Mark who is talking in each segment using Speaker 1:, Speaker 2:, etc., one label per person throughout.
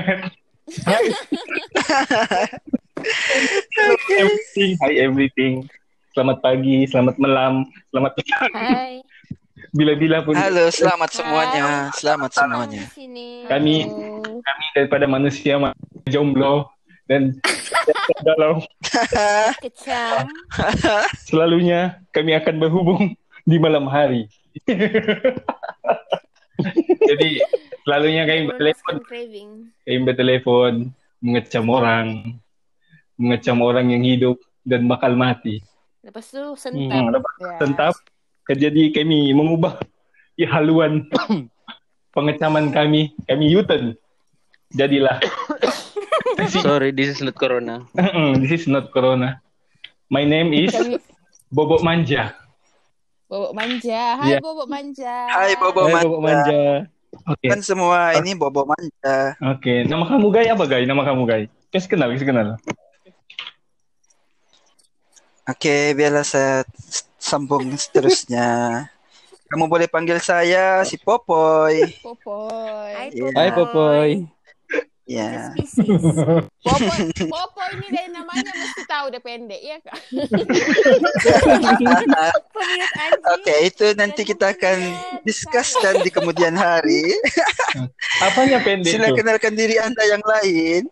Speaker 1: Hi. everything, hi everything. Selamat pagi, selamat malam, selamat
Speaker 2: Hai.
Speaker 1: bila-bila pun
Speaker 3: Halo, selamat semuanya. Selamat
Speaker 2: Di
Speaker 3: semuanya.
Speaker 1: Kami- kami daripada manusia ma- jomblo dan galau
Speaker 2: Kecam.
Speaker 1: selalunya kami akan berhubung di malam hari. Jadi selalunya kami bertelepon,
Speaker 2: Meluluskan craving.
Speaker 1: kami bertelepon mengecam orang, mengecam orang yang hidup dan bakal mati.
Speaker 2: Lepas tu
Speaker 1: Hmm,
Speaker 2: sentap.
Speaker 1: lepas
Speaker 2: Ya.
Speaker 1: tentap jadi kami mengubah haluan pengecaman kami kami U-turn jadilah
Speaker 4: Sorry, this is not corona.
Speaker 1: this is not corona my name is Bobok Manja
Speaker 2: bobok manja. Hai
Speaker 1: Ya.
Speaker 2: bobok manja.
Speaker 3: Hai Bobo
Speaker 1: Hai,
Speaker 3: Manja.
Speaker 1: Bobok Manja oke
Speaker 3: Kan semua ini Bobo Manja.
Speaker 1: oke nama kamu Guy apa Guy nama kamu Guy Kes kenal kes kenal
Speaker 3: Oke, biarlah saya sambung seterusnya. Kamu boleh panggil saya si Popoy.
Speaker 2: Popoy. Hai
Speaker 3: Iya.
Speaker 4: Hai Popoy.
Speaker 3: Ya.
Speaker 2: Species. Popoy. Popoy ini dari namanya mesti tahu dia pendek ya kak.
Speaker 3: Oke, itu nanti kita akan discusskan di kemudian hari.
Speaker 1: apanya pendek
Speaker 3: Sila kenalkan diri Anda yang lain.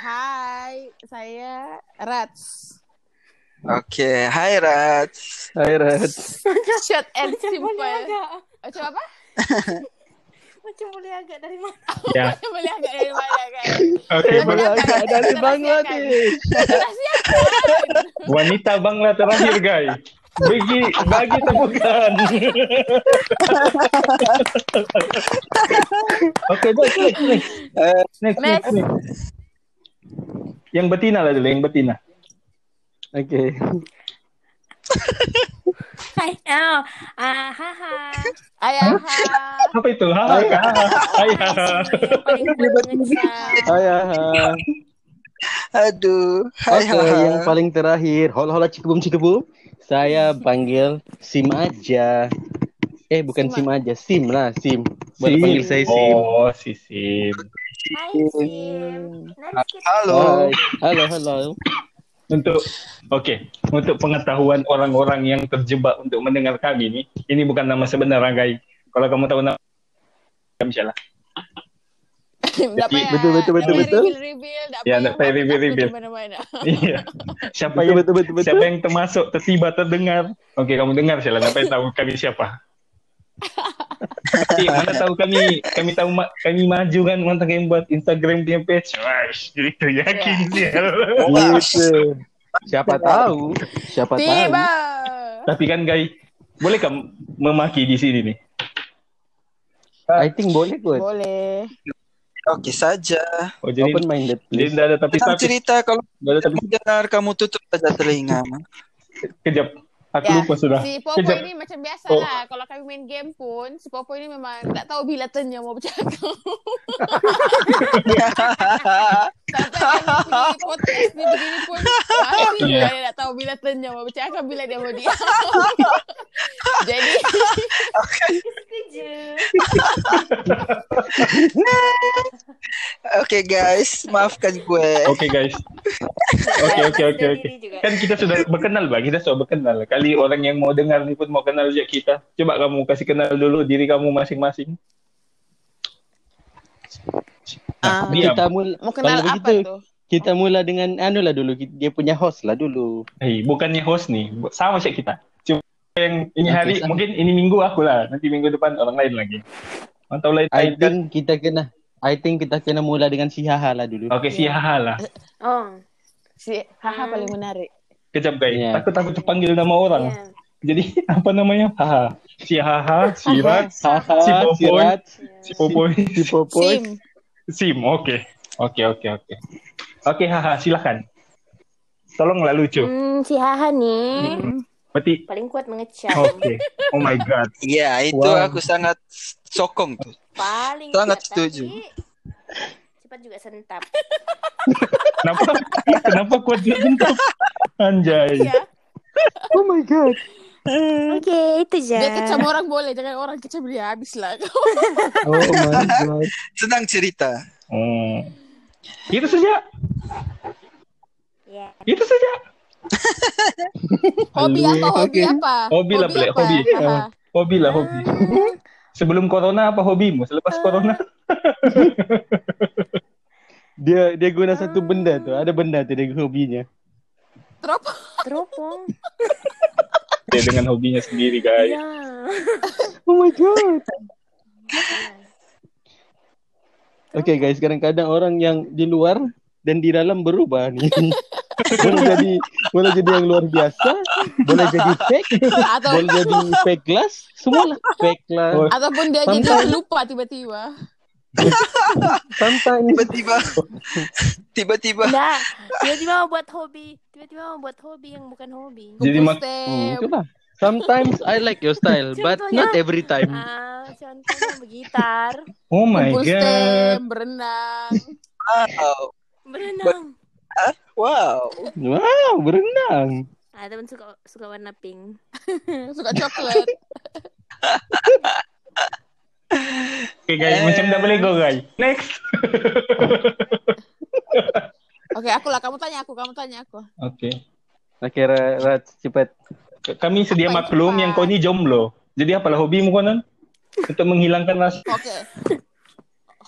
Speaker 2: Hai, saya Rats.
Speaker 3: Oke, hai Rats.
Speaker 4: Hai Rat.
Speaker 2: Short and simple. Oh, coba apa?
Speaker 5: Macam boleh agak dari mana?
Speaker 1: ya
Speaker 2: Boleh agak dari mana kan?
Speaker 1: oke
Speaker 2: Boleh
Speaker 1: boleh.
Speaker 2: agak
Speaker 4: dari Bangladesh.
Speaker 1: Wanita Bangla terakhir Guy bagi bagi temukan oke next next next
Speaker 3: Eh,
Speaker 1: next next next yang betina lah dulu yang betina
Speaker 4: Oke.
Speaker 5: Hai, oh, ah, haha.
Speaker 2: Ayah.
Speaker 1: apa itu hai hai
Speaker 5: Yang paling mengecam.
Speaker 4: Hai, ha.
Speaker 3: aduh, hai
Speaker 4: Oke,
Speaker 3: hai.
Speaker 4: yang paling terakhir, hola hola cikebum cikebum. Saya panggil Sim aja. Eh, bukan Sim aja, Sim lah, Sim. Boleh
Speaker 1: Sim.
Speaker 4: panggil saya Sim.
Speaker 1: oh si Sim
Speaker 5: Hai, Sim.
Speaker 3: Halo.
Speaker 4: Hai. Halo, halo.
Speaker 1: Untuk oke untuk pengetahuan orang-orang yang terjebak untuk mendengar kami ini ini bukan nama sebenar Guy kalau kamu tahu nama kami salah.
Speaker 4: Betul, betul, betul, betul.
Speaker 1: Ya, tak payah reveal, reveal. iya siapa yang
Speaker 4: betul, betul, betul.
Speaker 1: siapa yang termasuk tertiba terdengar oke kamu dengar salah tak payah tahu kami siapa Tapi mana tahu kami kami tahu ma- kami maju kan mana kami buat Instagram punya page Wah, itu yakin
Speaker 2: Ya.
Speaker 1: sih
Speaker 4: Gitu. Siapa tahu? Siapa tahu?
Speaker 2: Tiba.
Speaker 1: tapi kan guys boleh kamu memaki di sini nih
Speaker 4: I think boleh kot.
Speaker 2: Boleh.
Speaker 3: Oke saja.
Speaker 1: oh jadi
Speaker 4: Open minded
Speaker 1: jadi
Speaker 4: please.
Speaker 1: tidak ada tapi tapi
Speaker 3: cerita kalau
Speaker 1: tidak ada tapi
Speaker 3: kamu dengar kamu tutup saja telinga.
Speaker 1: kejap aku
Speaker 2: Ya,
Speaker 1: lupa sudah
Speaker 2: Si Popo
Speaker 1: Kejap.
Speaker 2: ini macam biasa
Speaker 1: Oh.
Speaker 2: lah. Kalau kami main game pun, si Popo ini memang tak tahu bila turnya mau bercakap. Sampai kami pergi podcast ni begini pun,
Speaker 1: Iya.
Speaker 2: yeah. dia tak tahu bila turnya mau bercakap, bila dia mau diam. Jadi,
Speaker 5: Setuju.
Speaker 3: Oke guys, maafkan gue.
Speaker 1: oke guys oke oke oke oke. kan kita sudah berkenal bang kita sudah berkenal. Kali orang yang mau dengar ni pun mau kenal juga kita. Coba kamu kasih kenal dulu diri kamu masing-masing.
Speaker 3: Ah,
Speaker 1: diam.
Speaker 4: Kita mula
Speaker 2: mau kenal apa
Speaker 4: begitu,
Speaker 2: tuh?
Speaker 4: kita mula dengan anu lah dulu. Dia punya host lah dulu.
Speaker 1: Hei, bukannya host nih. Sama sih kita. Cuma yang ini hari
Speaker 4: sama.
Speaker 1: mungkin ini minggu aku lah. Nanti minggu depan orang lain lagi. Mantau lain
Speaker 4: I think kita kena I think kita kena mula dengan si Haha lah dulu.
Speaker 1: oke si haha lah.
Speaker 5: Oh,
Speaker 2: Si Haha paling menarik.
Speaker 1: kejap guys
Speaker 4: Iya.
Speaker 1: takut takut terpanggil nama orang
Speaker 5: ya.
Speaker 1: jadi apa namanya haha si haha si rat Si
Speaker 4: si
Speaker 1: Popoy. Si popoy
Speaker 4: si Popoy.
Speaker 2: Sim.
Speaker 1: sim oke oke oke oke oke haha silakan tolonglah lucu
Speaker 5: Hmm, si Haha nih
Speaker 1: berarti
Speaker 5: paling kuat mengecam.
Speaker 1: oke oh my god
Speaker 3: Iya, itu
Speaker 1: Wow.
Speaker 3: aku sangat sokong tuh.
Speaker 5: Paling
Speaker 3: Sangat
Speaker 5: kuat,
Speaker 3: setuju.
Speaker 5: tapi Cepat juga sentap.
Speaker 1: kenapa kenapa kuat dia bentuk anjay
Speaker 2: Ya.
Speaker 4: Oh my god.
Speaker 5: Oke, itu aja.
Speaker 2: Dia kecam orang boleh, jangan orang kecam dia habis lah.
Speaker 4: Oh my god.
Speaker 3: Senang cerita.
Speaker 1: Hmm. Itu saja.
Speaker 5: Ya.
Speaker 1: Itu saja.
Speaker 2: hobi apa? Hobi
Speaker 4: oke.
Speaker 2: apa?
Speaker 1: Hobi lah, Ble,
Speaker 2: apa?
Speaker 1: hobi.
Speaker 2: Haha.
Speaker 1: Hobi lah hobi. Sebelum corona apa hobimu? Selepas corona?
Speaker 4: Dia dia guna satu benda tuh. Ada benda tuh dia hobinya.
Speaker 2: Trop.
Speaker 5: Teropong.
Speaker 1: Dia dengan hobinya sendiri, guys.
Speaker 5: Ya.
Speaker 4: Oh my god. Oke guys, kadang-kadang orang yang di luar dan di dalam berubah nih. boleh jadi boleh jadi yang luar biasa, boleh jadi fake,
Speaker 2: Atau
Speaker 4: boleh jadi fake glass, semua lah fake.
Speaker 1: Oh.
Speaker 2: ataupun dia jadi lupa tiba-tiba.
Speaker 4: Sometimes
Speaker 3: Tiba-tiba. Tiba-tiba.
Speaker 5: Enggak, tiba-tiba mau buat hobi. Tiba-tiba mau buat hobi yang bukan hobi.
Speaker 1: Jadi mak-
Speaker 4: Hmm,
Speaker 2: step.
Speaker 4: itulah. Sometimes I like your style, but
Speaker 5: Contohnya?
Speaker 4: not every time.
Speaker 5: Ah, contohnya bergitar,
Speaker 1: Oh my god.
Speaker 2: step, berenang.
Speaker 3: Wow.
Speaker 5: berenang.
Speaker 3: Wow.
Speaker 4: Wow, berenang.
Speaker 5: Ah, teman suka suka warna pink.
Speaker 2: Suka coklat.
Speaker 1: Oke guys, macam dah boleh go guys. Next.
Speaker 2: Oke, aku lah. Kamu tanya aku, kamu tanya aku.
Speaker 1: Oke.
Speaker 4: Oke, Ra- Rat, cepat.
Speaker 1: Kami sedia
Speaker 2: Apa
Speaker 1: maklum yang kau ni jomblo. Jadi apalah hobimu konon? Untuk menghilangkan rasa.
Speaker 2: Oke.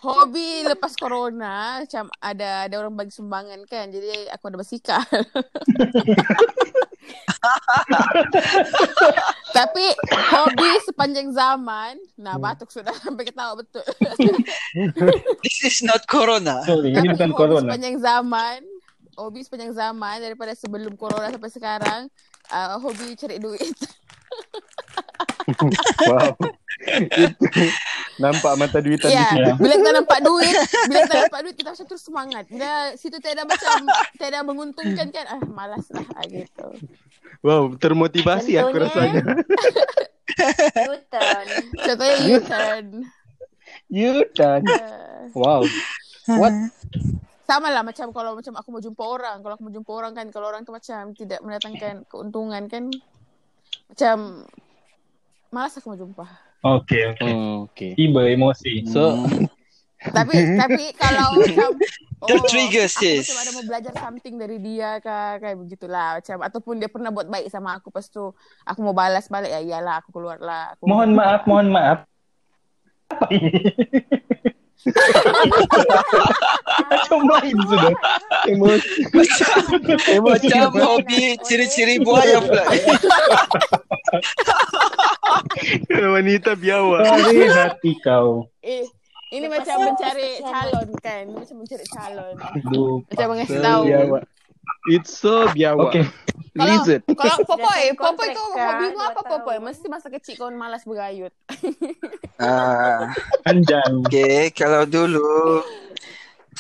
Speaker 2: Hobi lepas corona macam ada ada orang bagi sumbangan kan. Jadi aku ada bersikap. Tapi hobi sepanjang zaman, nah batuk sudah sampai ketawa betul.
Speaker 3: This is not corona.
Speaker 1: Sorry, ini
Speaker 2: Tapi
Speaker 1: bukan
Speaker 2: hobi
Speaker 1: corona.
Speaker 2: sepanjang zaman, hobi sepanjang zaman daripada sebelum corona sampai sekarang, uh, hobi cari duit.
Speaker 4: Wow. Itu nampak mata duitan di
Speaker 2: Ya,
Speaker 4: situ.
Speaker 2: bila kita nampak duit, bila kita nampak duit kita macam terus semangat. Bila situ tiada macam tiada menguntungkan kan, ah malas lah ah, gitu.
Speaker 4: Wow, termotivasi aku
Speaker 5: Contohnya?
Speaker 4: rasanya.
Speaker 5: U-turn.
Speaker 2: Contohnya U-turn.
Speaker 4: Yudan.
Speaker 2: Uh,
Speaker 4: Wow. What?
Speaker 2: sama lah macam kalau macam aku mau jumpa orang, kalau aku mau jumpa orang kan, kalau orang tu macam tidak mendatangkan keuntungan kan, macam malas aku mau jumpa.
Speaker 1: Oke, oke.
Speaker 4: Hmm, Oke.
Speaker 1: Tiba emosi.
Speaker 4: So,
Speaker 2: Tapi tapi kalau oh,
Speaker 3: Tertrigger,
Speaker 2: aku
Speaker 3: sis.
Speaker 2: macam ada mau belajar something dari dia kah kayak begitulah macam ataupun dia pernah buat baik sama aku pas tu aku mau balas balik ya iyalah aku keluar lah aku
Speaker 1: Mohon maaf, mohon maaf. Apa ini? Macam main sudah.
Speaker 4: emosi. emosi.
Speaker 3: Macam hobi ciri-ciri buaya pula.
Speaker 4: wanita biawak.
Speaker 1: Dari hati kau.
Speaker 2: eh ini
Speaker 5: Lepas
Speaker 2: macam
Speaker 5: tu,
Speaker 2: mencari calon kan ini macam mencari calon
Speaker 1: Aduh.
Speaker 2: macam mengasih tahu
Speaker 4: biawak. It's so biawak.
Speaker 2: Kalau
Speaker 4: Lizard.
Speaker 2: kalau popoy
Speaker 5: Sudah
Speaker 2: popoy
Speaker 5: kontrak
Speaker 2: kau
Speaker 5: kah?
Speaker 2: hobimu
Speaker 5: Dua
Speaker 2: apa popoy mesti masa kecil kau malas bergayut
Speaker 3: Ah,
Speaker 1: Anjang.
Speaker 3: Oke, kalau dulu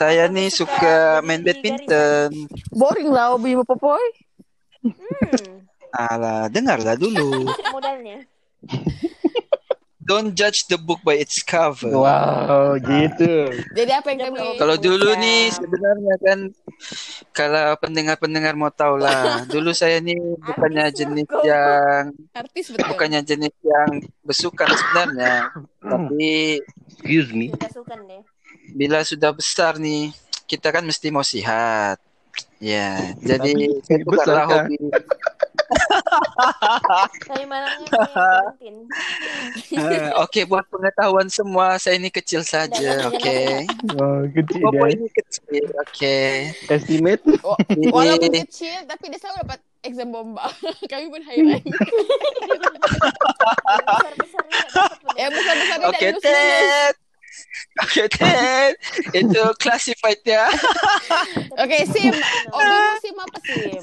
Speaker 3: saya nih suka main badminton.
Speaker 2: boring lah hobimu popoy
Speaker 5: Hmm,
Speaker 3: Alah, dengarlah dulu.
Speaker 5: modalnya.
Speaker 3: Don't judge the book by its cover.
Speaker 4: Wow, gitu.
Speaker 2: jadi apa yang kami
Speaker 3: Kalau dulu
Speaker 2: Ya.
Speaker 3: nih sebenarnya kan kalau pendengar-pendengar mau tahu lah, dulu saya nih bukannya
Speaker 5: Artis
Speaker 3: jenis yang
Speaker 2: artis betul
Speaker 3: bukannya jenis yang besukan sebenarnya, tapi
Speaker 4: Excuse me.
Speaker 5: Suka deh.
Speaker 3: Bila sudah besar nih kita kan mesti mau sehat. Ya, jadi
Speaker 4: Tapi
Speaker 3: saya
Speaker 4: besar
Speaker 3: bukanlah
Speaker 4: kan?
Speaker 3: hobi.
Speaker 5: Pengen
Speaker 3: Eh, Oke, buat pengetahuan semua, saya ini kecil saja, oke.
Speaker 4: Wow, kecil
Speaker 3: Bobo
Speaker 4: dia.
Speaker 3: ini kecil, oke.
Speaker 4: Estimate.
Speaker 2: Oh,
Speaker 3: Jadi-
Speaker 2: walaupun kecil tapi dia selalu dapat exam bomba kami pun high rank
Speaker 5: besar-besar ini nggak dapat bener.
Speaker 2: yang besar-besar dia
Speaker 3: Oke, Ted. Oke, Ted. Itu classified ya.
Speaker 2: oke sim hobimu sim apa sim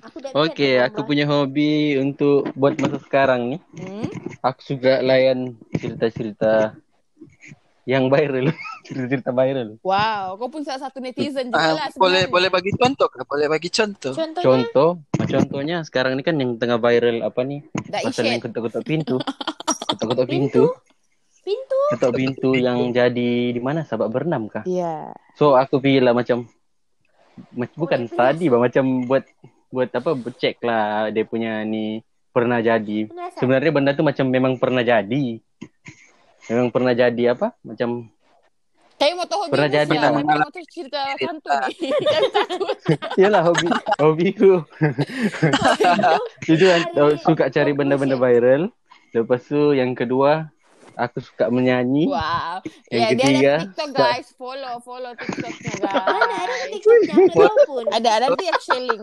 Speaker 5: Aku lihat
Speaker 4: aku punya hobi untuk buat masa sekarang nih.
Speaker 2: hmm?
Speaker 4: Aku suka layan cerita-cerita yang viral. cerita-cerita viral.
Speaker 2: wow kau pun salah satu netizen juga lah
Speaker 3: Ah, boleh
Speaker 2: sebenarnya.
Speaker 3: boleh bagi contoh, kah? boleh bagi contoh.
Speaker 5: Contohnya
Speaker 4: Contoh, contohnya sekarang ini kan yang tengah viral apa?
Speaker 2: Dak
Speaker 4: Pasal yang ketuk-ketuk pintu. Ketuk-ketuk pintu.
Speaker 5: pintu.
Speaker 4: Ketuk pintu yang jadi di mana? Sabak berenam kah?
Speaker 2: iya
Speaker 4: So aku pilih lah macam mac- bukan
Speaker 5: please.
Speaker 4: tadi bah macam buat buat apa buat cek lah dia punya ni pernah jadi.
Speaker 5: Penasaran.
Speaker 4: Sebenarnya benda tuh macam memang pernah jadi. Memang pernah jadi apa? Macam
Speaker 2: Kayak mau tahu hobi
Speaker 4: Pernah jadi
Speaker 2: lah. mau tahu cerita hantu takut.
Speaker 4: Iyalah hobi hobiku. Itu kan oh, suka cari benda-benda viral. Lepas tu yang kedua aku suka menyanyi.
Speaker 2: Wow.
Speaker 4: Yang
Speaker 2: Ya, dia
Speaker 4: ketiga,
Speaker 2: ada TikTok guys. Follow, follow TikToknya
Speaker 5: Mana ada. TikToknya? Aku tak tahu pun.
Speaker 2: Ada, ada nanti aku share link.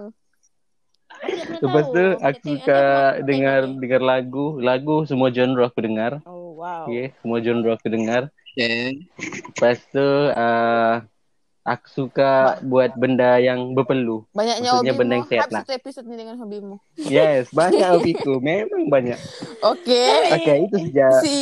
Speaker 5: Aku tak pernah
Speaker 4: Lepas tu aku suka dengar dengar lagu, lagu semua genre aku dengar.
Speaker 2: Oh wow.
Speaker 4: Okay, semua genre aku dengar.
Speaker 3: Okay.
Speaker 4: Lepas tu uh, aku suka buat benda yang berpeluh.
Speaker 2: Banyaknya
Speaker 4: Maksudnya
Speaker 2: hobimu.
Speaker 4: benda yang sehat lah.
Speaker 2: episode ni dengan hobimu.
Speaker 4: Yes, banyak hobiku. Memang banyak.
Speaker 2: Oke.
Speaker 4: Oke, itu saja.
Speaker 2: Si